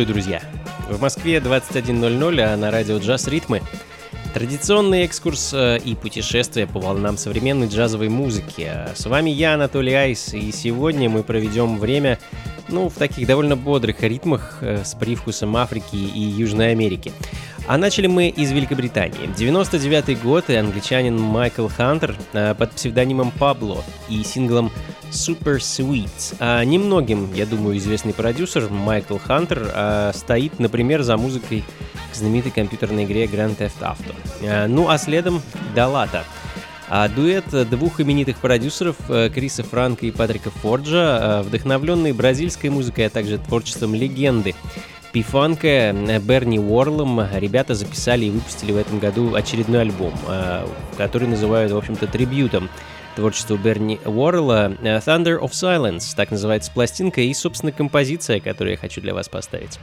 Приветствую, друзья! В Москве 21.00, а на радио «Джаз Ритмы» Традиционный экскурс э, и путешествие по волнам современной джазовой музыки. С вами я, Анатолий Айс, и сегодня мы проведем время ну, в таких довольно бодрых ритмах э, с привкусом Африки и Южной Америки. А начали мы из Великобритании. 99 год и англичанин Майкл Хантер э, под псевдонимом Пабло и синглом Super Sweet. А немногим, я думаю, известный продюсер Майкл Хантер а, стоит, например, за музыкой к знаменитой компьютерной игре Grand Theft Auto. А, ну а следом Далата. А дуэт двух именитых продюсеров э, Криса Франка и Патрика Форджа, вдохновленный бразильской музыкой, а также творчеством легенды Пифанка, э, Берни Уорлом, ребята записали и выпустили в этом году очередной альбом, который называют, в общем-то, трибютом творчеству Берни Уоррелла э, Thunder of Silence, так называется пластинка и, собственно, композиция, которую я хочу для вас поставить.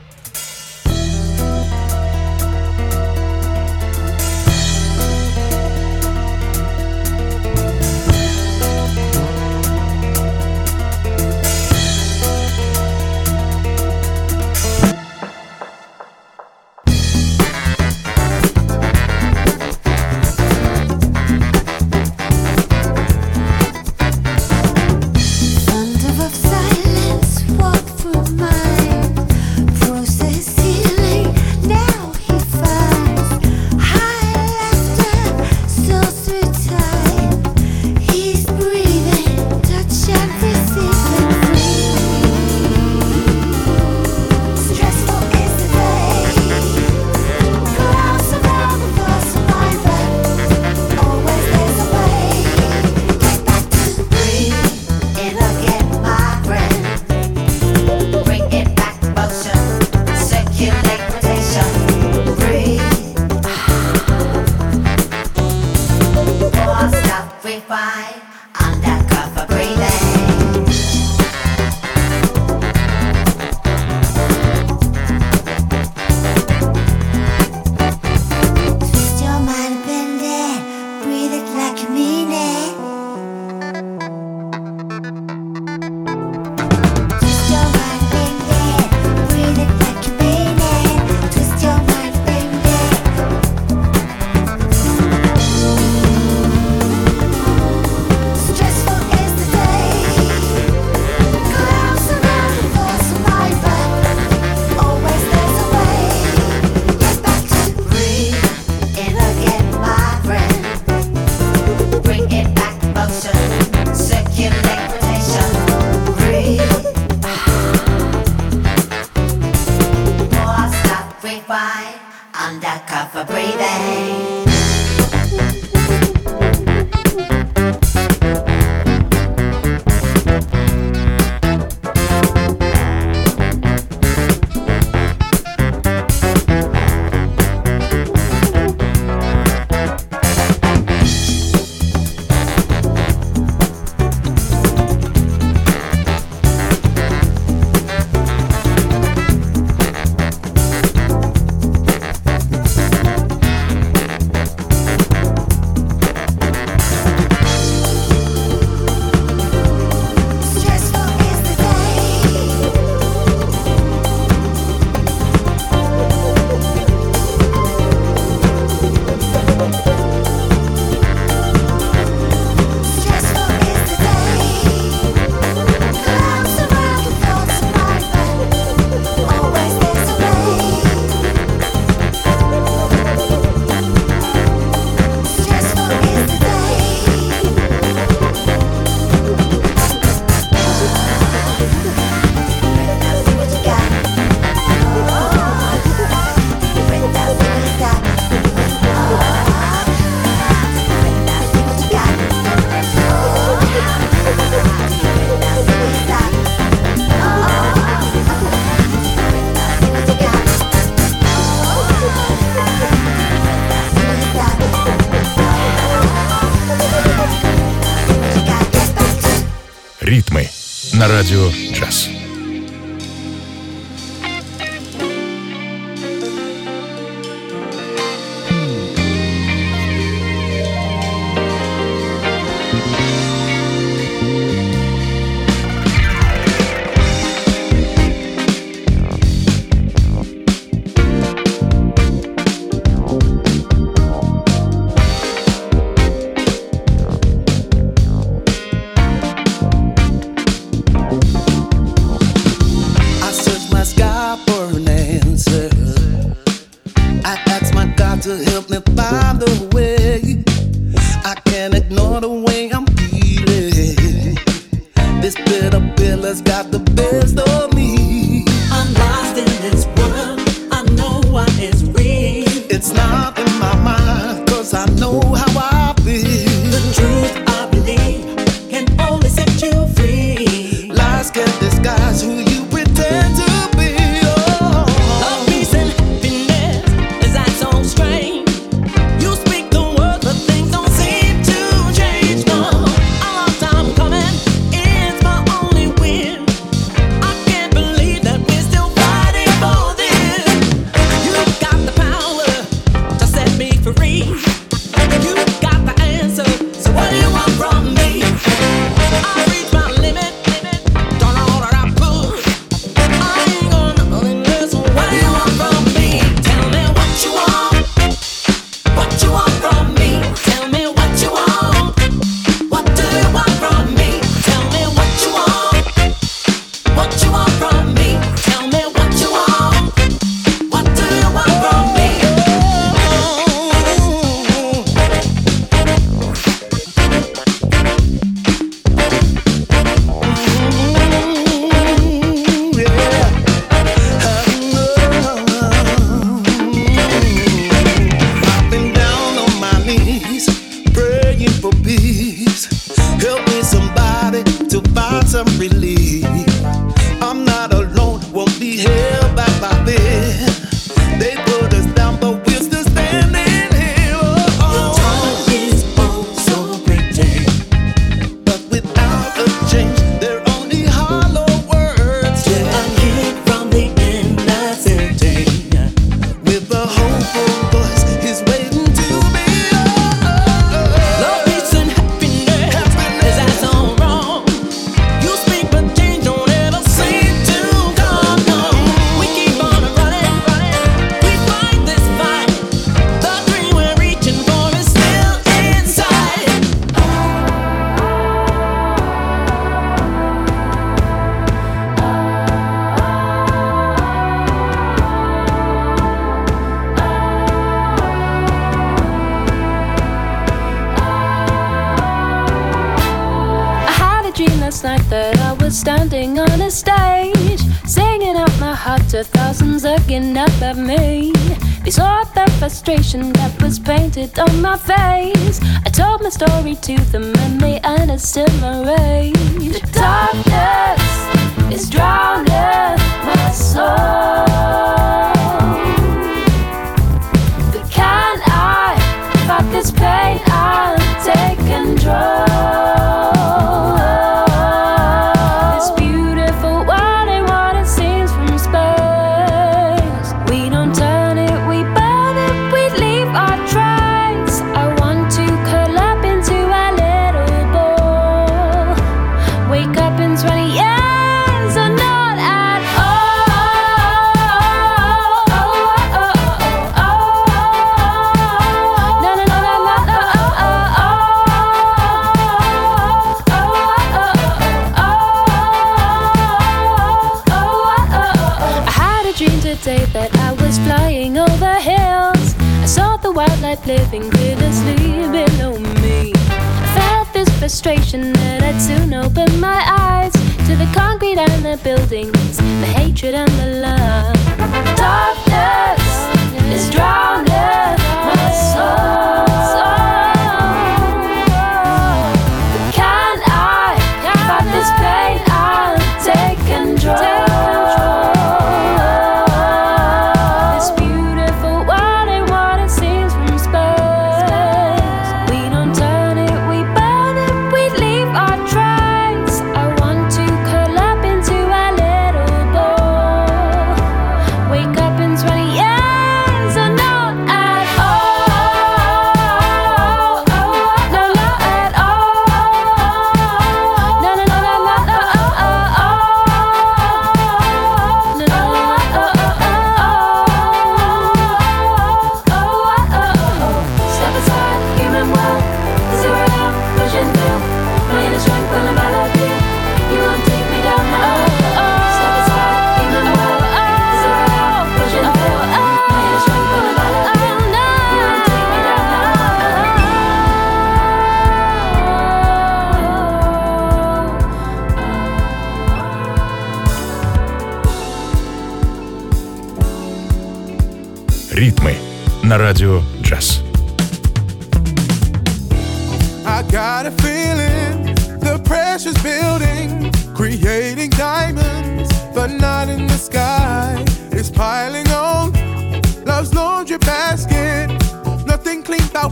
some relief. The buildings, the hatred and the love.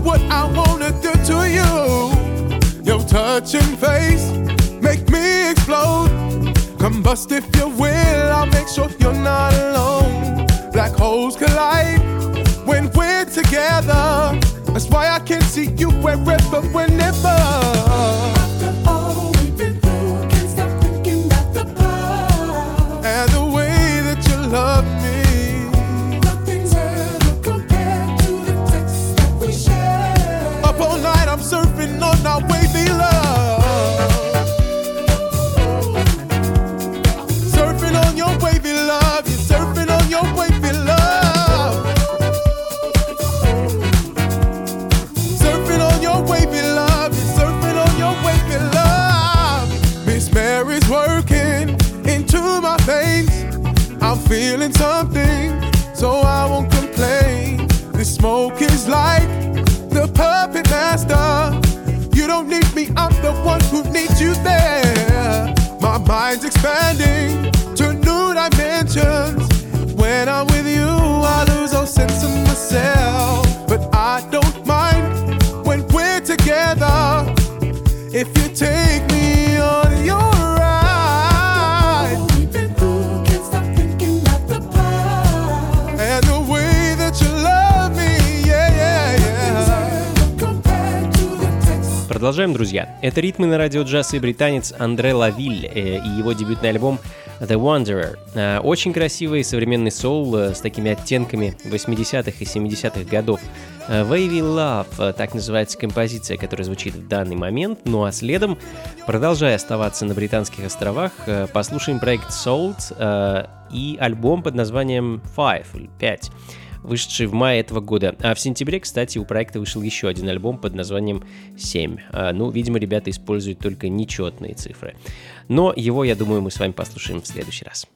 What I wanna do to you. Your touch and face make me explode. Combust if you will, I'll make sure you're not alone. Black holes collide when we're together. That's why I can see you wherever, whenever. Feeling something, so I won't complain. The smoke is like the puppet master. You don't need me, I'm the one who needs you there. My mind's expanding to new dimensions. When I'm with you, I lose all sense of myself. But I don't mind when we're together. If you take Продолжаем, друзья. Это ритмы на радио джаз и британец Андре Лавиль э, и его дебютный альбом The Wanderer. Э, Очень красивый современный соул э, с такими оттенками 80-х и 70-х годов. Э, Wavy Love, так называется композиция, которая звучит в данный момент. Ну а следом, продолжая оставаться на британских островах, послушаем проект Salt и альбом под названием Five, или 5 вышедший в мае этого года. А в сентябре, кстати, у проекта вышел еще один альбом под названием 7. А, ну, видимо, ребята используют только нечетные цифры. Но его, я думаю, мы с вами послушаем в следующий раз.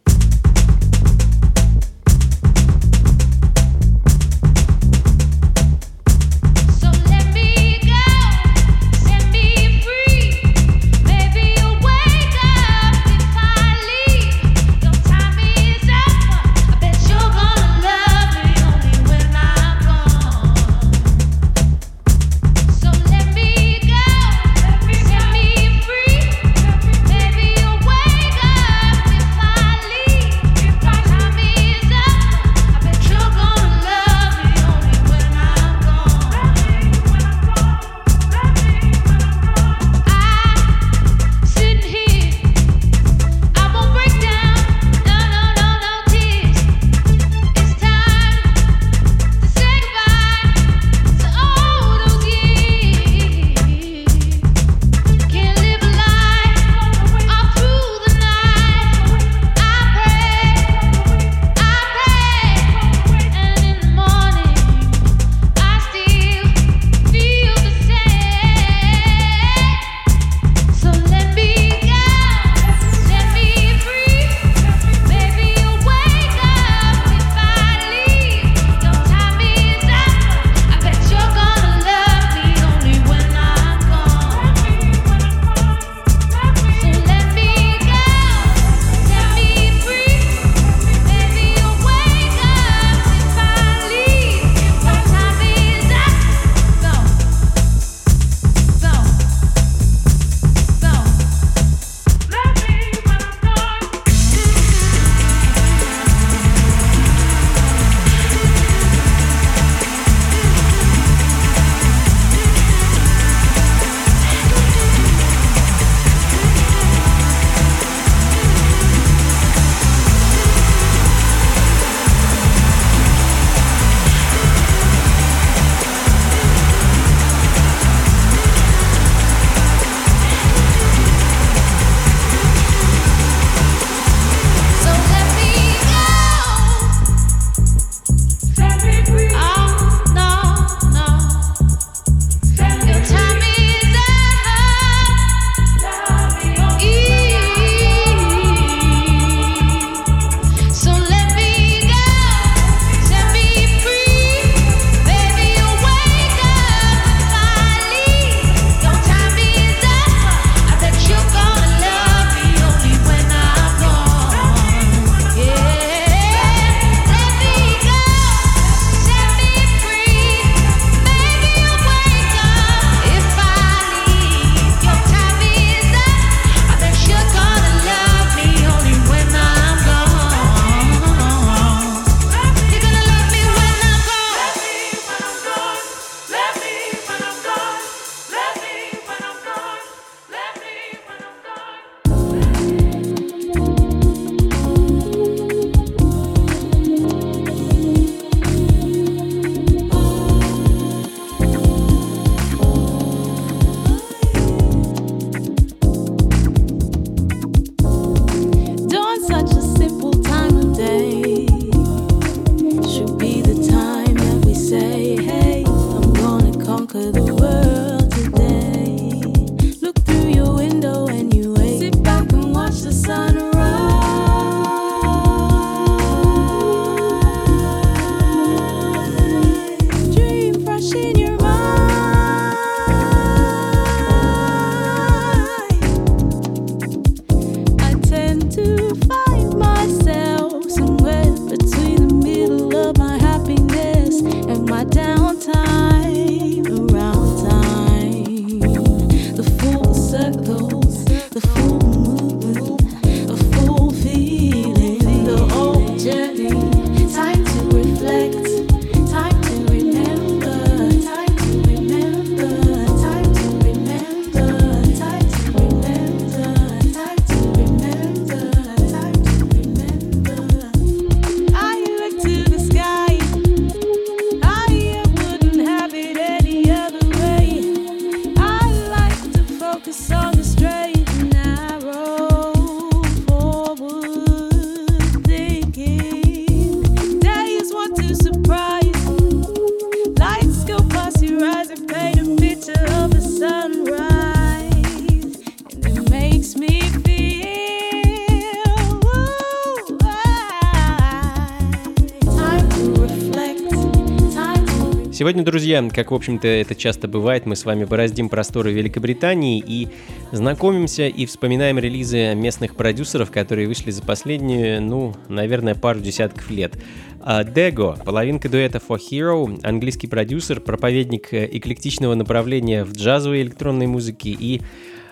Друзья, как, в общем-то, это часто бывает, мы с вами бороздим просторы Великобритании и знакомимся и вспоминаем релизы местных продюсеров, которые вышли за последние, ну, наверное, пару десятков лет. А, Дего, половинка дуэта For Hero, английский продюсер, проповедник э, эклектичного направления в джазовой электронной музыке и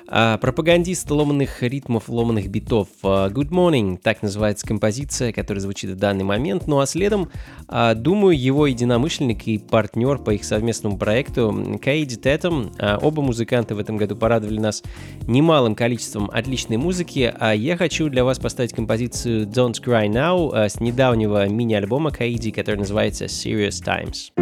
пропагандист ломаных ритмов, ломаных битов. А, Good Morning, так называется композиция, которая звучит в данный момент. Ну а следом, а, думаю, его единомышленник и партнер по их совместному проекту Кейди Тетом. А, Оба музыканта в этом году порадовали нас немалым количеством отличной музыки. А я хочу для вас поставить композицию Don't Cry Now а, с недавнего мини-альбома Кейди, который называется Serious Times.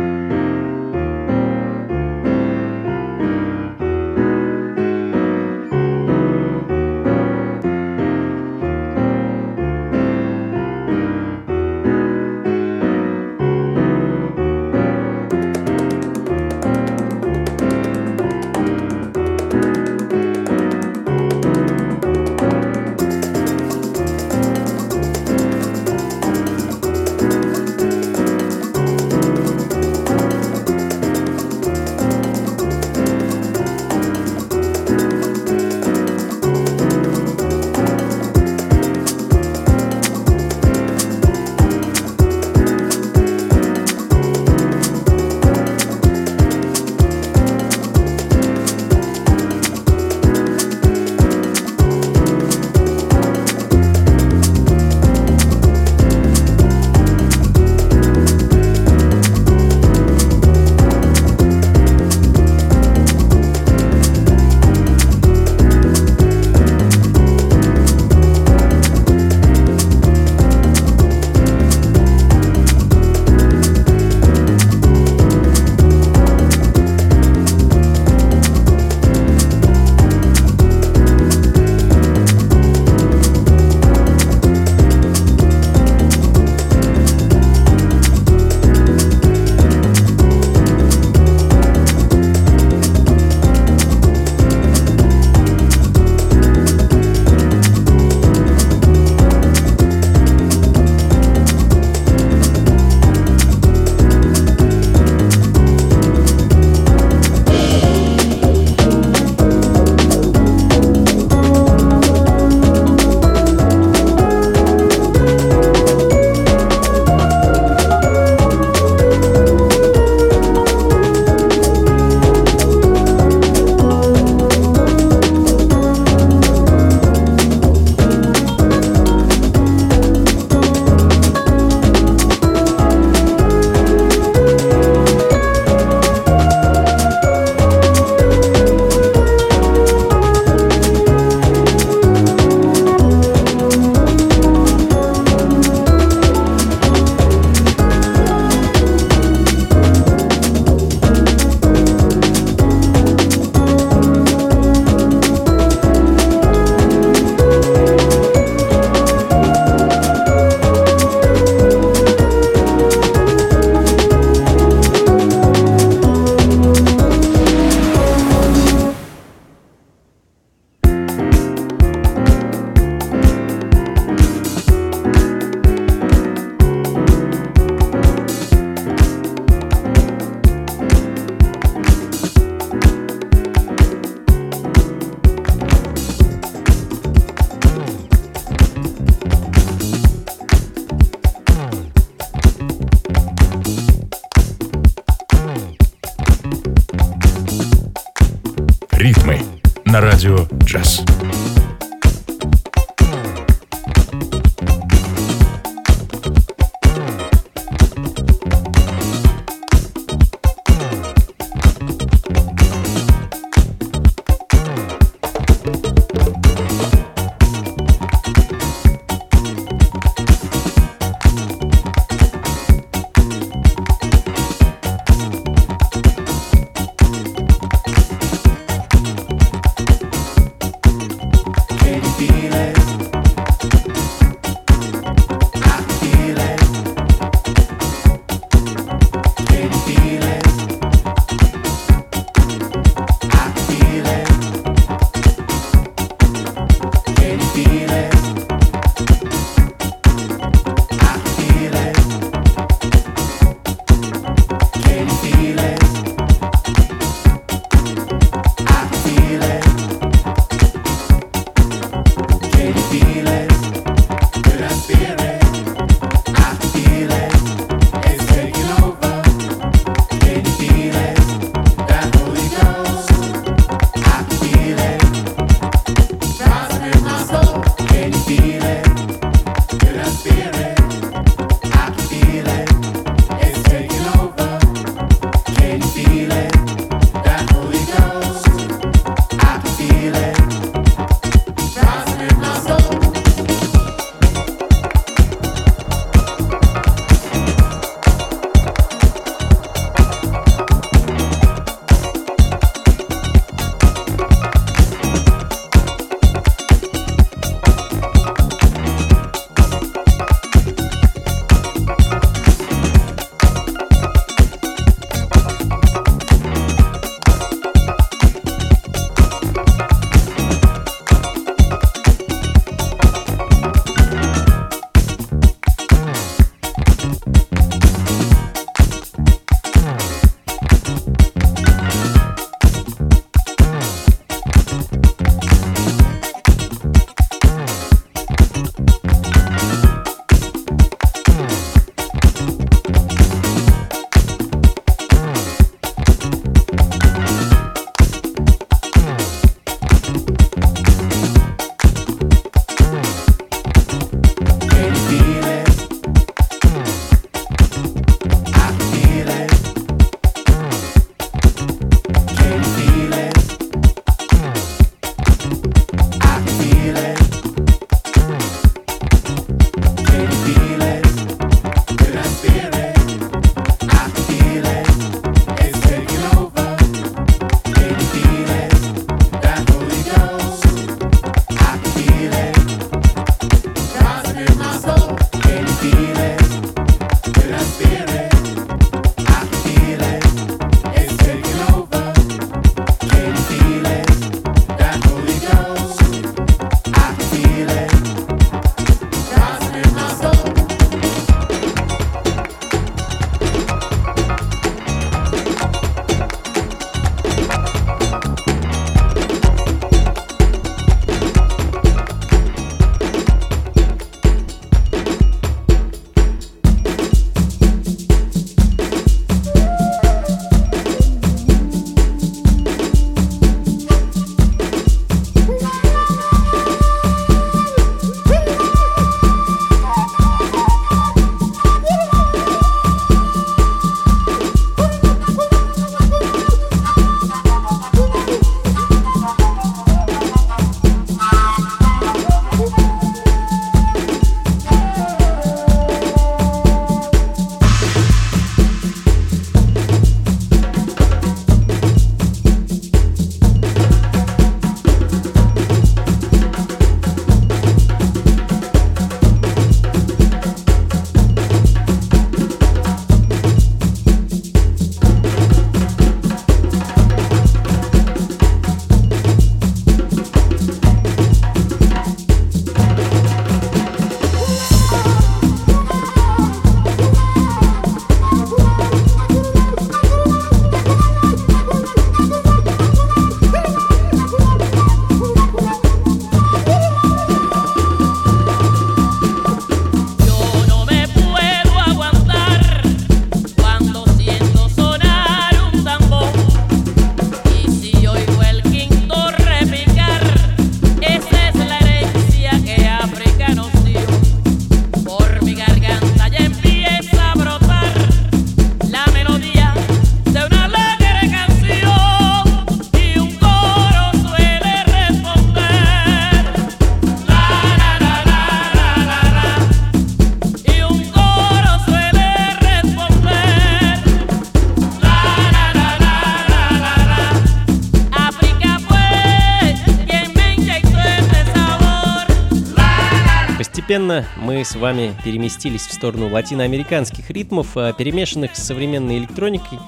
Постепенно мы с вами переместились в сторону латиноамериканских ритмов, а, перемешанных с современной электроникой.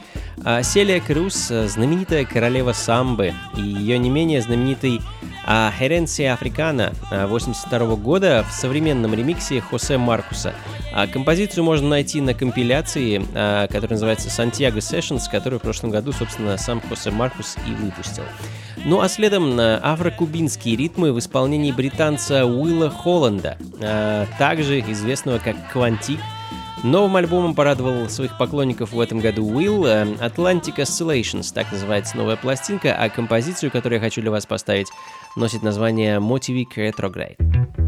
А Селия Круз, а, знаменитая королева самбы, и ее не менее знаменитый Херенция Африкана 82 года в современном ремиксе Хосе Маркуса. А Композицию можно найти на компиляции, а, которая называется Santiago Sessions, которую в прошлом году, собственно, сам Хосе Маркус и выпустил. Ну а следом на афрокубинские ритмы в исполнении британца Уилла Холланда, а, также известного как Квантик. Новым альбомом порадовал своих поклонников в этом году Уилл Atlantic Oscillations, так называется новая пластинка, а композицию, которую я хочу для вас поставить, носит название Motivic Retrograde.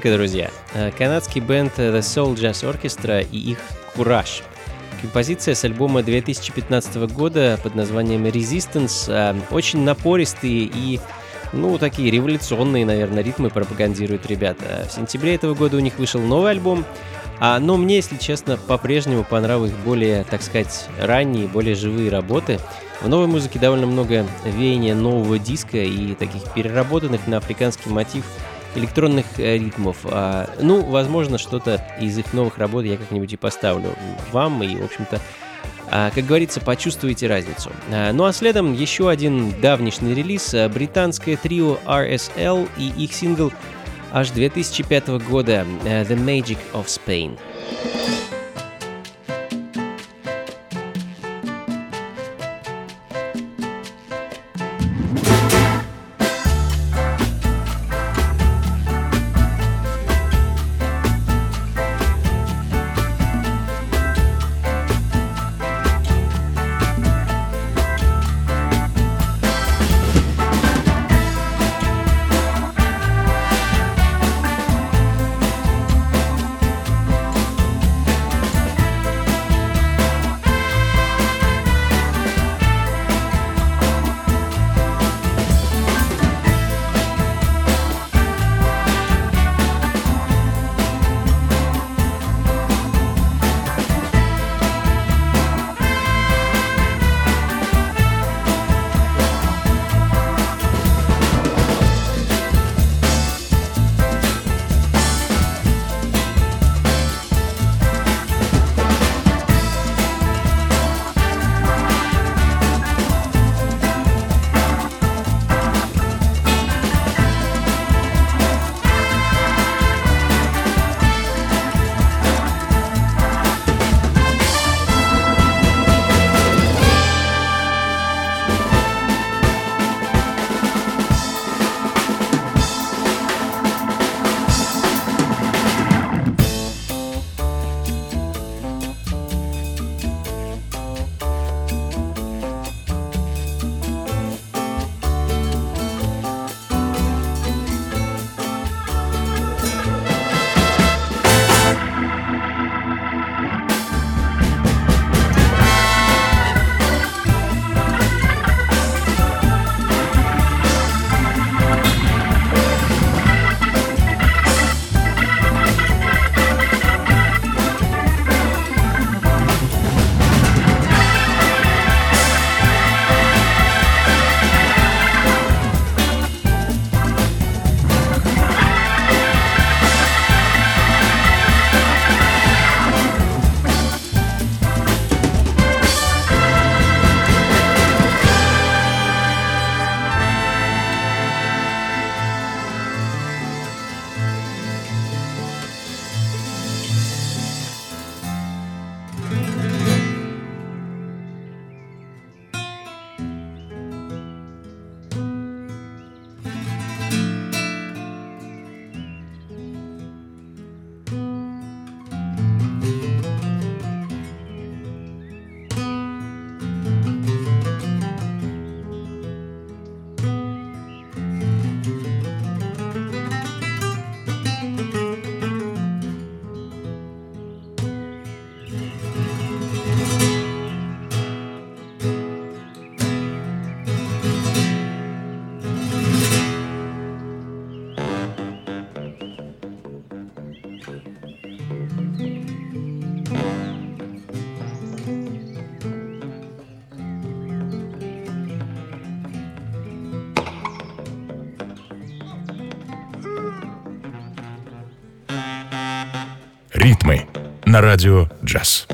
Африка, друзья. Э, Канадский бенд The Soul Jazz Orchestra и их «Кураж». Композиция с альбома 2015 года под названием Resistance э, очень напористые и ну, такие революционные, наверное, ритмы пропагандируют ребята. В сентябре этого года у них вышел новый альбом, а, но мне, если честно, по-прежнему понравились более, так сказать, ранние, более живые работы. В новой музыке довольно много веяния нового диска и таких переработанных на африканский мотив электронных э, ритмов. А, ну, возможно, что-то из их новых работ я как-нибудь и поставлю вам, и, в общем-то, а, как говорится, почувствуйте разницу. А, ну а следом еще один давнишний релиз, а, британское трио RSL и их сингл аж 2005 года э, The Magic of Spain. На радио джаз.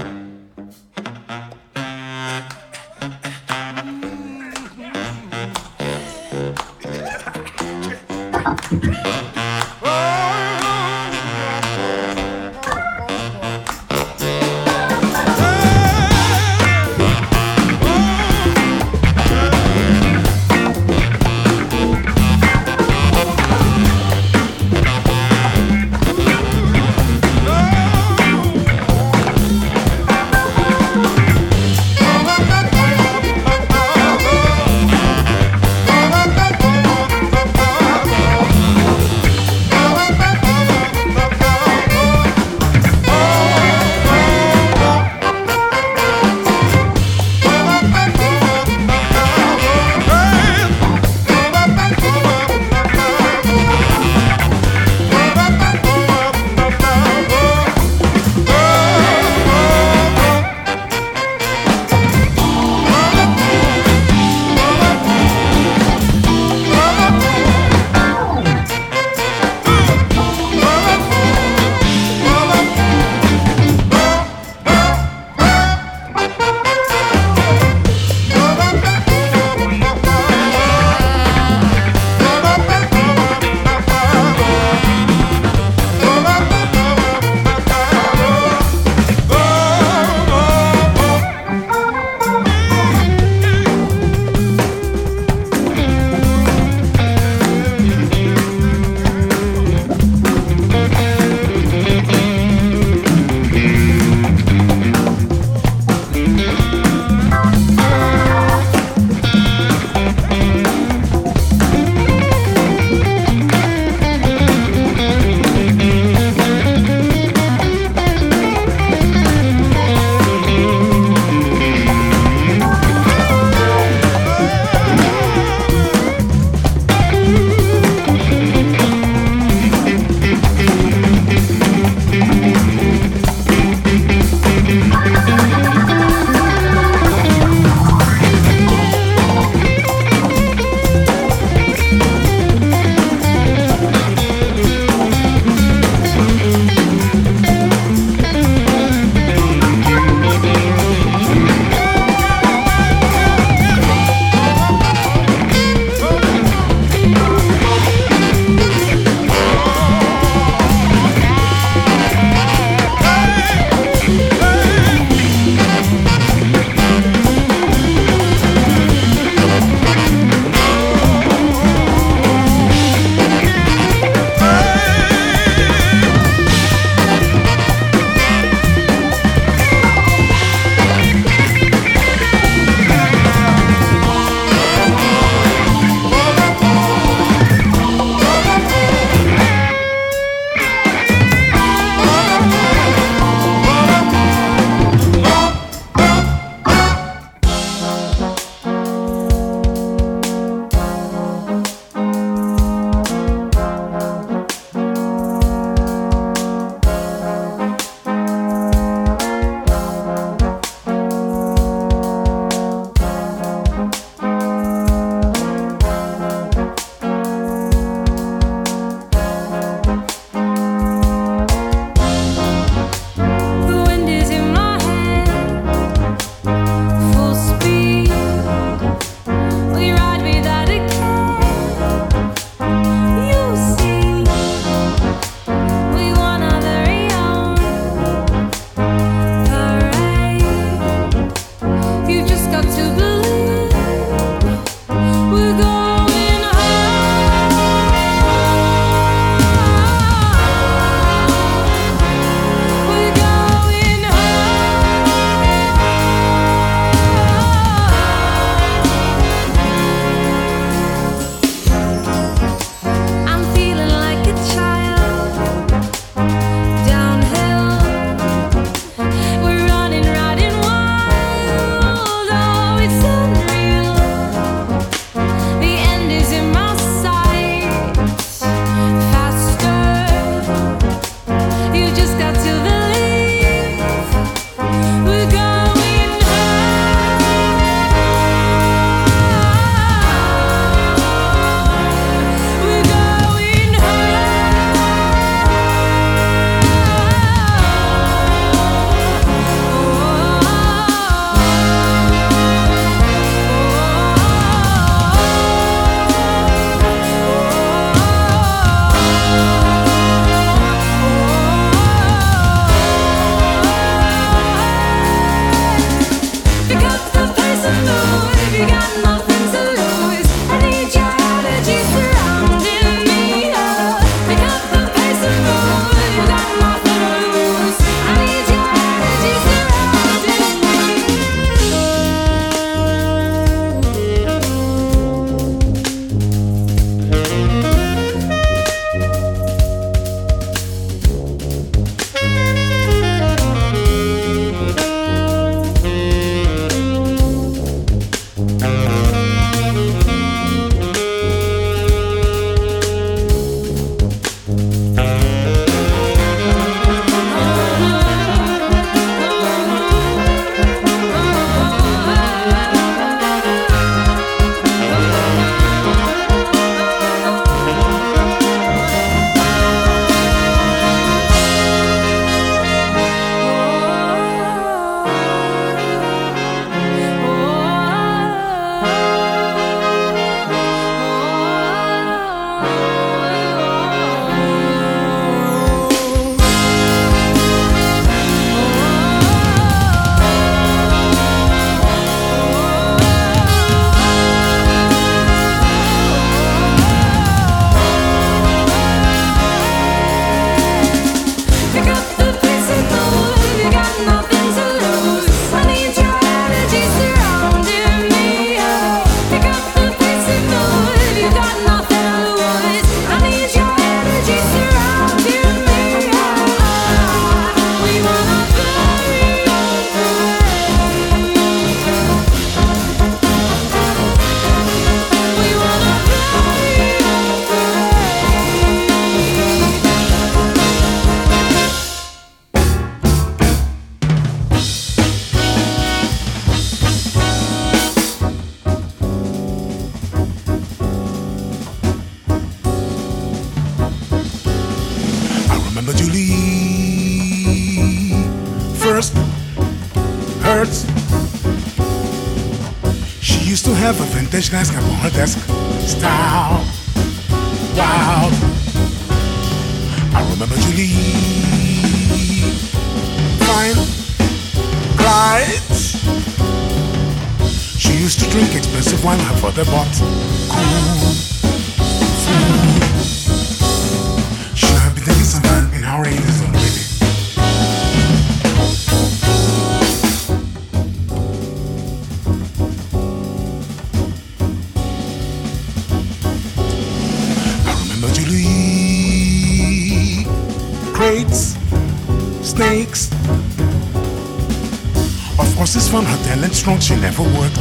Fun, her talent strong, she never worked.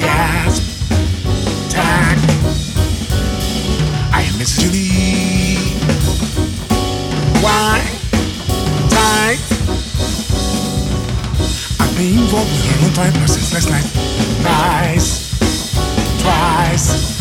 Gasp, tag. I am Miss Julie. Why? Tight. I've been involved with her on time since last night. Nice. Twice.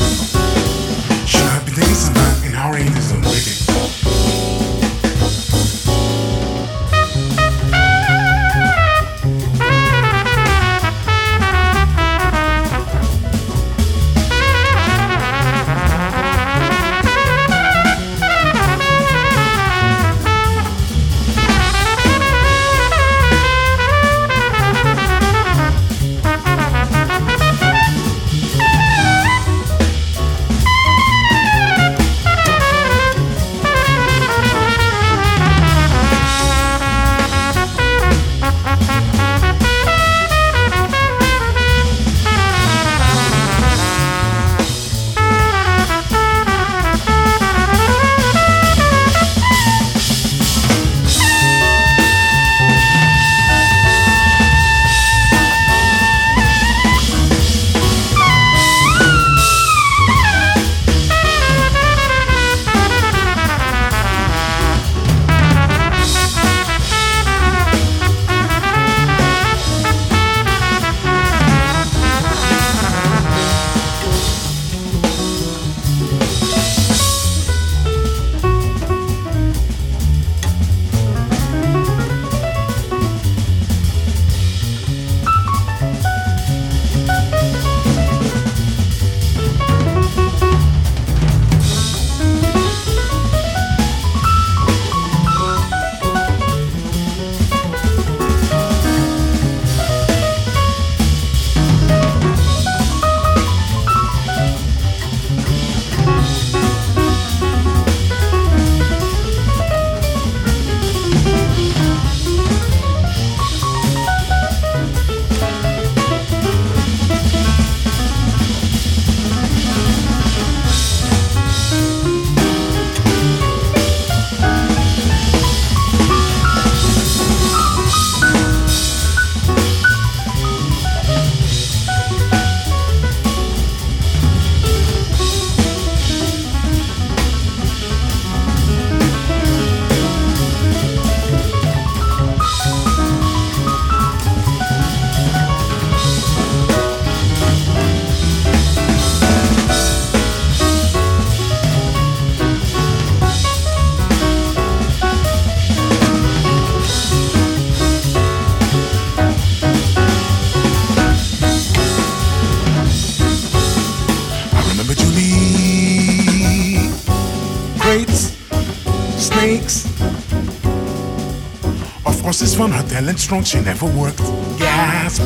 Fun, her talent strong, she never worked. Gasp,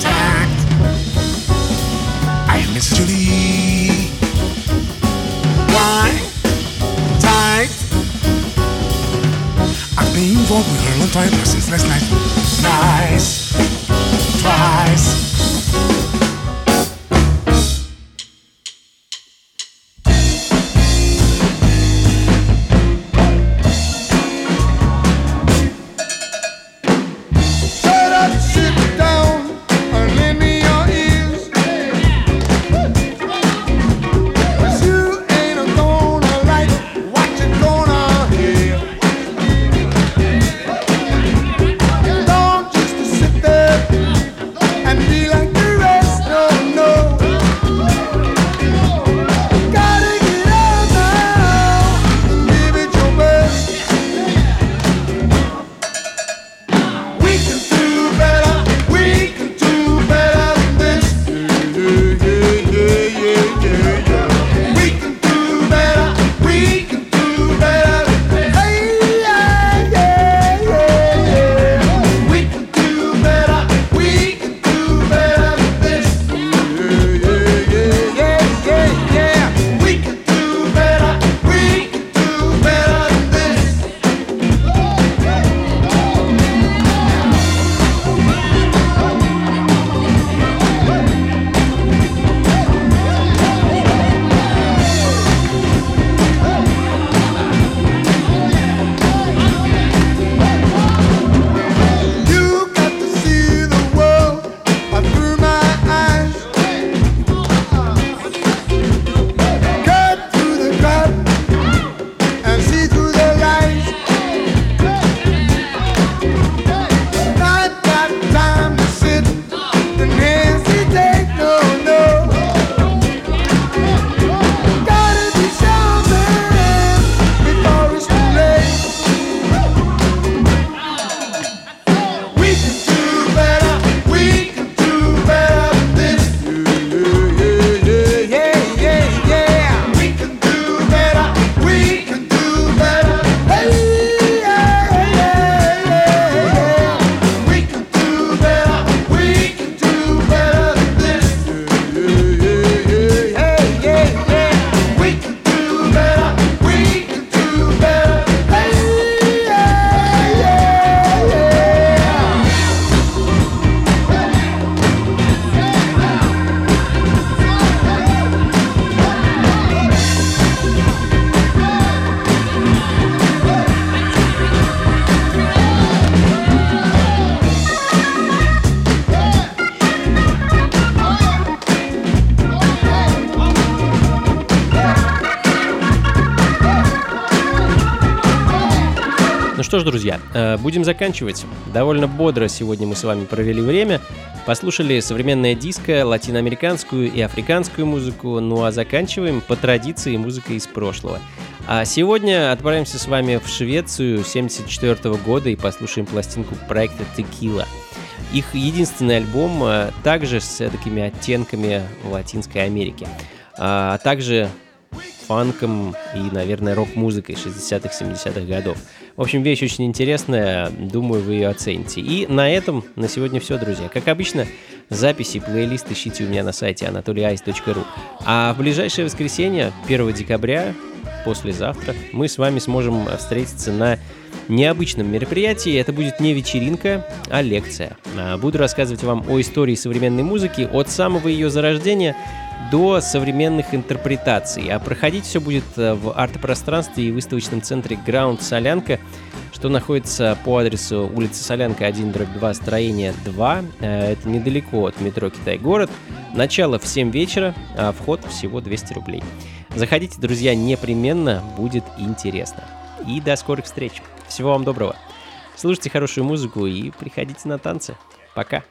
tact. I am Miss Julie. Why? Tight. I've been involved with her long time since last night. Ж, друзья, э, будем заканчивать. Довольно бодро сегодня мы с вами провели время. Послушали современное диско, латиноамериканскую и африканскую музыку, ну а заканчиваем по традиции музыкой из прошлого. А сегодня отправимся с вами в Швецию 74 года и послушаем пластинку проекта Tequila. Их единственный альбом а, также с такими оттенками Латинской Америки, а также фанком и, наверное, рок-музыкой 60-х, 70-х годов. В общем, вещь очень интересная, думаю, вы ее оцените. И на этом на сегодня все, друзья. Как обычно, записи, плейлист ищите у меня на сайте anatolyice.ru. А в ближайшее воскресенье, 1 декабря, послезавтра, мы с вами сможем встретиться на необычном мероприятии. Это будет не вечеринка, а лекция. А, Буду рассказывать вам о истории современной музыки от самого ее зарождения до современных интерпретаций. А проходить все будет э, в арт-пространстве и выставочном центре Ground Солянка, что находится по адресу улица Солянка 1, дробь 2, строение 2. Э, Это недалеко от метро Китай-город. Начало в 7 вечера, а вход всего 200 рублей. Заходите, друзья, непременно, будет интересно. И до скорых встреч. Всего вам доброго. Слушайте хорошую музыку и приходите на танцы. Пока.